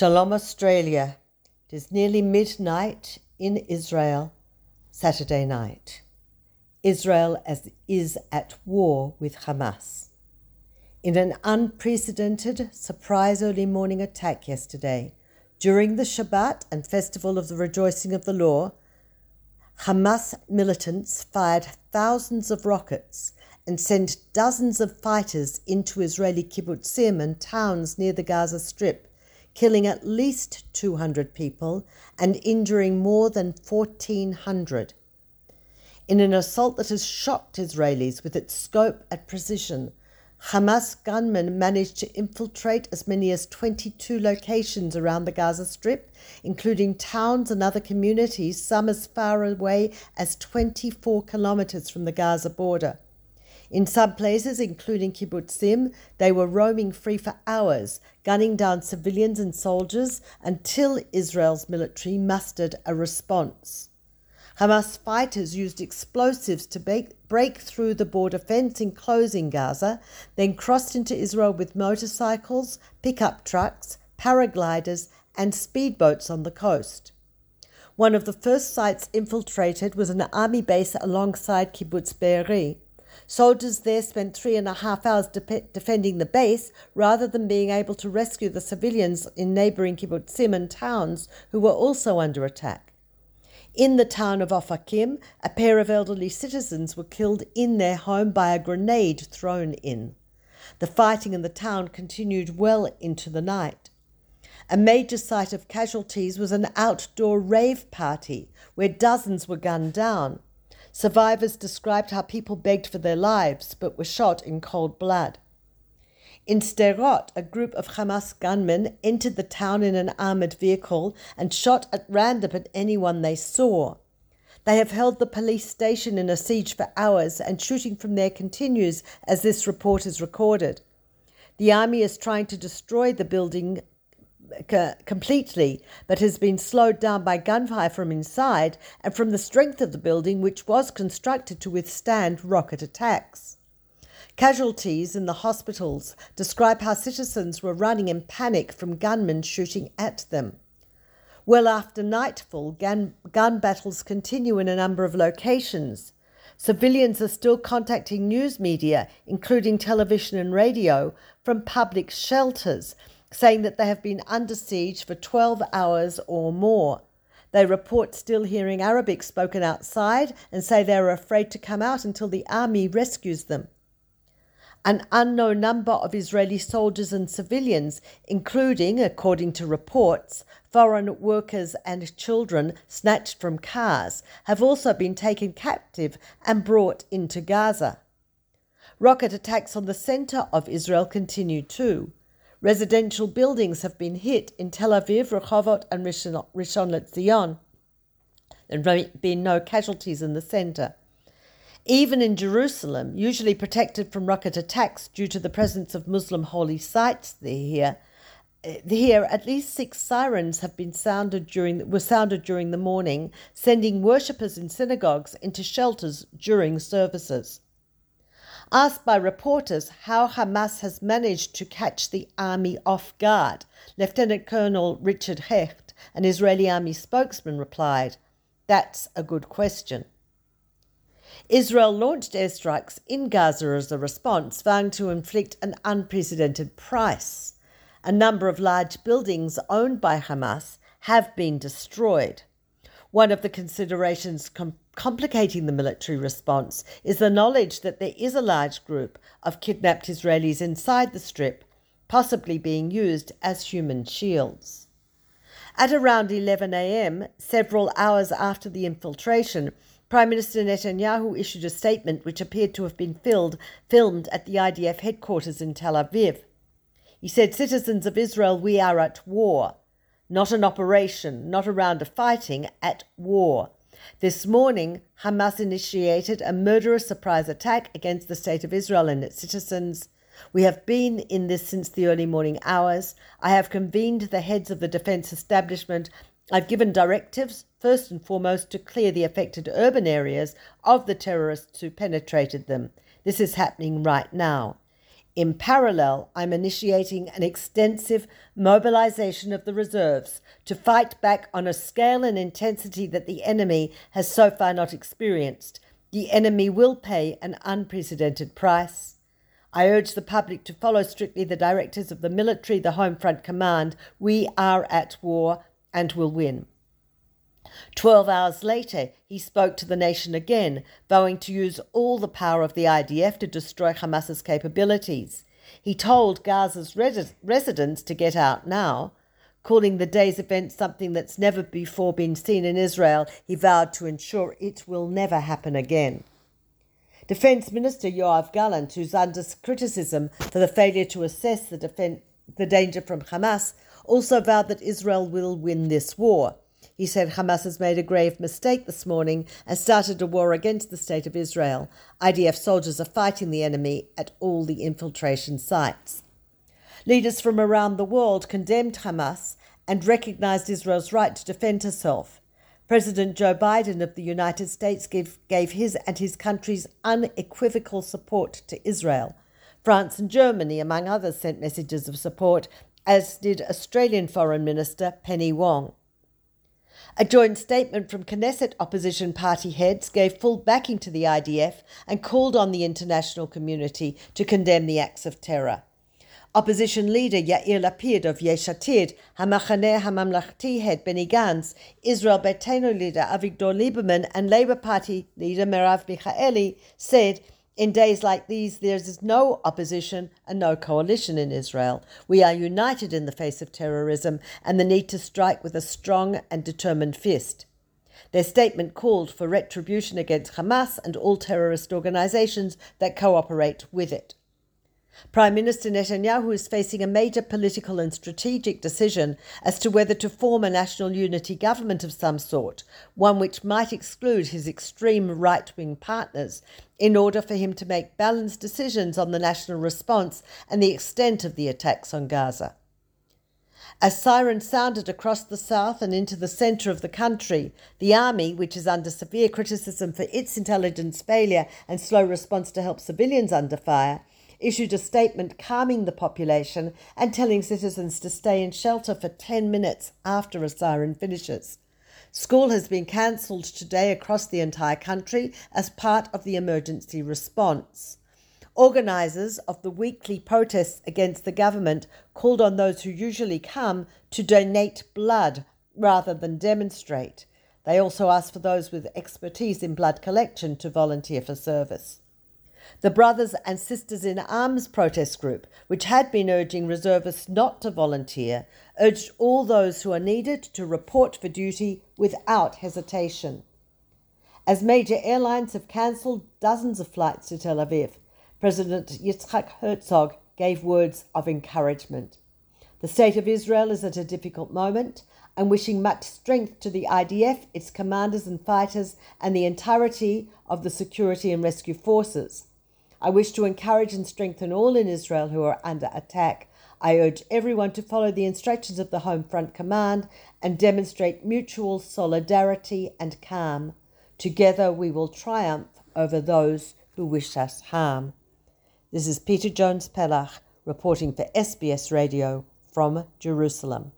Shalom Australia. It is nearly midnight in Israel, Saturday night. Israel as is at war with Hamas. In an unprecedented surprise early morning attack yesterday, during the Shabbat and festival of the rejoicing of the law, Hamas militants fired thousands of rockets and sent dozens of fighters into Israeli kibbutzim and towns near the Gaza Strip killing at least 200 people and injuring more than 1,400. In an assault that has shocked Israelis with its scope and precision, Hamas gunmen managed to infiltrate as many as 22 locations around the Gaza Strip, including towns and other communities, some as far away as 24 kilometers from the Gaza border. In some places, including kibbutzim, they were roaming free for hours, gunning down civilians and soldiers until Israel's military mustered a response. Hamas fighters used explosives to break, break through the border fence enclosing Gaza, then crossed into Israel with motorcycles, pickup trucks, paragliders, and speedboats on the coast. One of the first sites infiltrated was an army base alongside Kibbutz Be'eri. Soldiers there spent three and a half hours de- defending the base rather than being able to rescue the civilians in neighboring kibbutzim and towns who were also under attack. In the town of Ofakim, a pair of elderly citizens were killed in their home by a grenade thrown in. The fighting in the town continued well into the night. A major site of casualties was an outdoor rave party where dozens were gunned down. Survivors described how people begged for their lives but were shot in cold blood. In Sderot, a group of Hamas gunmen entered the town in an armoured vehicle and shot at random at anyone they saw. They have held the police station in a siege for hours, and shooting from there continues as this report is recorded. The army is trying to destroy the building completely, but has been slowed down by gunfire from inside and from the strength of the building, which was constructed to withstand rocket attacks. Casualties in the hospitals describe how citizens were running in panic from gunmen shooting at them. Well after nightfall, gun, gun battles continue in a number of locations. Civilians are still contacting news media, including television and radio, from public shelters saying that they have been under siege for 12 hours or more. They report still hearing Arabic spoken outside and say they are afraid to come out until the army rescues them. An unknown number of Israeli soldiers and civilians, including, according to reports, foreign workers and children snatched from cars, have also been taken captive and brought into Gaza. Rocket attacks on the centre of Israel continue too. Residential buildings have been hit in Tel Aviv, Rehovot, and Rishon, LeZion. There have been no casualties in the centre. Even in Jerusalem, usually protected from rocket attacks due to the presence of Muslim holy sites here, here at least six sirens have been sounded during were sounded during the morning, sending worshippers in synagogues into shelters during services. Asked by reporters how Hamas has managed to catch the army off guard, Lieutenant Colonel Richard Hecht, an Israeli army spokesman, replied, That's a good question. Israel launched airstrikes in Gaza as a response, vowing to inflict an unprecedented price. A number of large buildings owned by Hamas have been destroyed. One of the considerations com- complicating the military response is the knowledge that there is a large group of kidnapped Israelis inside the Strip, possibly being used as human shields. At around 11 a.m., several hours after the infiltration, Prime Minister Netanyahu issued a statement which appeared to have been filled, filmed at the IDF headquarters in Tel Aviv. He said, Citizens of Israel, we are at war. Not an operation, not a round of fighting, at war. This morning, Hamas initiated a murderous surprise attack against the State of Israel and its citizens. We have been in this since the early morning hours. I have convened the heads of the defence establishment. I've given directives, first and foremost, to clear the affected urban areas of the terrorists who penetrated them. This is happening right now. In parallel, I'm initiating an extensive mobilization of the reserves to fight back on a scale and intensity that the enemy has so far not experienced. The enemy will pay an unprecedented price. I urge the public to follow strictly the directives of the military, the Home Front Command. We are at war and will win. Twelve hours later, he spoke to the nation again, vowing to use all the power of the IDF to destroy Hamas's capabilities. He told Gaza's res- residents to get out now. Calling the day's event something that's never before been seen in Israel, he vowed to ensure it will never happen again. Defence Minister Yoav Gallant, who's under criticism for the failure to assess the, the danger from Hamas, also vowed that Israel will win this war. He said Hamas has made a grave mistake this morning and started a war against the state of Israel. IDF soldiers are fighting the enemy at all the infiltration sites. Leaders from around the world condemned Hamas and recognized Israel's right to defend herself. President Joe Biden of the United States gave, gave his and his country's unequivocal support to Israel. France and Germany, among others, sent messages of support, as did Australian Foreign Minister Penny Wong. A joint statement from Knesset opposition party heads gave full backing to the IDF and called on the international community to condemn the acts of terror. Opposition leader Yair Lapid of Yesh Atid, Hamachaneh Hamamlachti head Benny Gantz, Israel Beitenu leader Avigdor Lieberman, and Labour Party leader Merav Michaeli said in days like these, there is no opposition and no coalition in Israel. We are united in the face of terrorism and the need to strike with a strong and determined fist. Their statement called for retribution against Hamas and all terrorist organizations that cooperate with it. Prime Minister Netanyahu is facing a major political and strategic decision as to whether to form a national unity government of some sort, one which might exclude his extreme right wing partners, in order for him to make balanced decisions on the national response and the extent of the attacks on Gaza. As sirens sounded across the south and into the centre of the country, the army, which is under severe criticism for its intelligence failure and slow response to help civilians under fire, issued a statement calming the population and telling citizens to stay in shelter for 10 minutes after a siren finishes. School has been cancelled today across the entire country as part of the emergency response. Organisers of the weekly protests against the government called on those who usually come to donate blood rather than demonstrate. They also asked for those with expertise in blood collection to volunteer for service. The Brothers and Sisters in Arms protest group, which had been urging reservists not to volunteer, urged all those who are needed to report for duty without hesitation. As major airlines have cancelled dozens of flights to Tel Aviv, President Yitzhak Herzog gave words of encouragement. The state of Israel is at a difficult moment. I'm wishing much strength to the IDF, its commanders and fighters, and the entirety of the security and rescue forces. I wish to encourage and strengthen all in Israel who are under attack. I urge everyone to follow the instructions of the Home Front Command and demonstrate mutual solidarity and calm. Together we will triumph over those who wish us harm. This is Peta Jones Pellach reporting for SBS Radio from Jerusalem.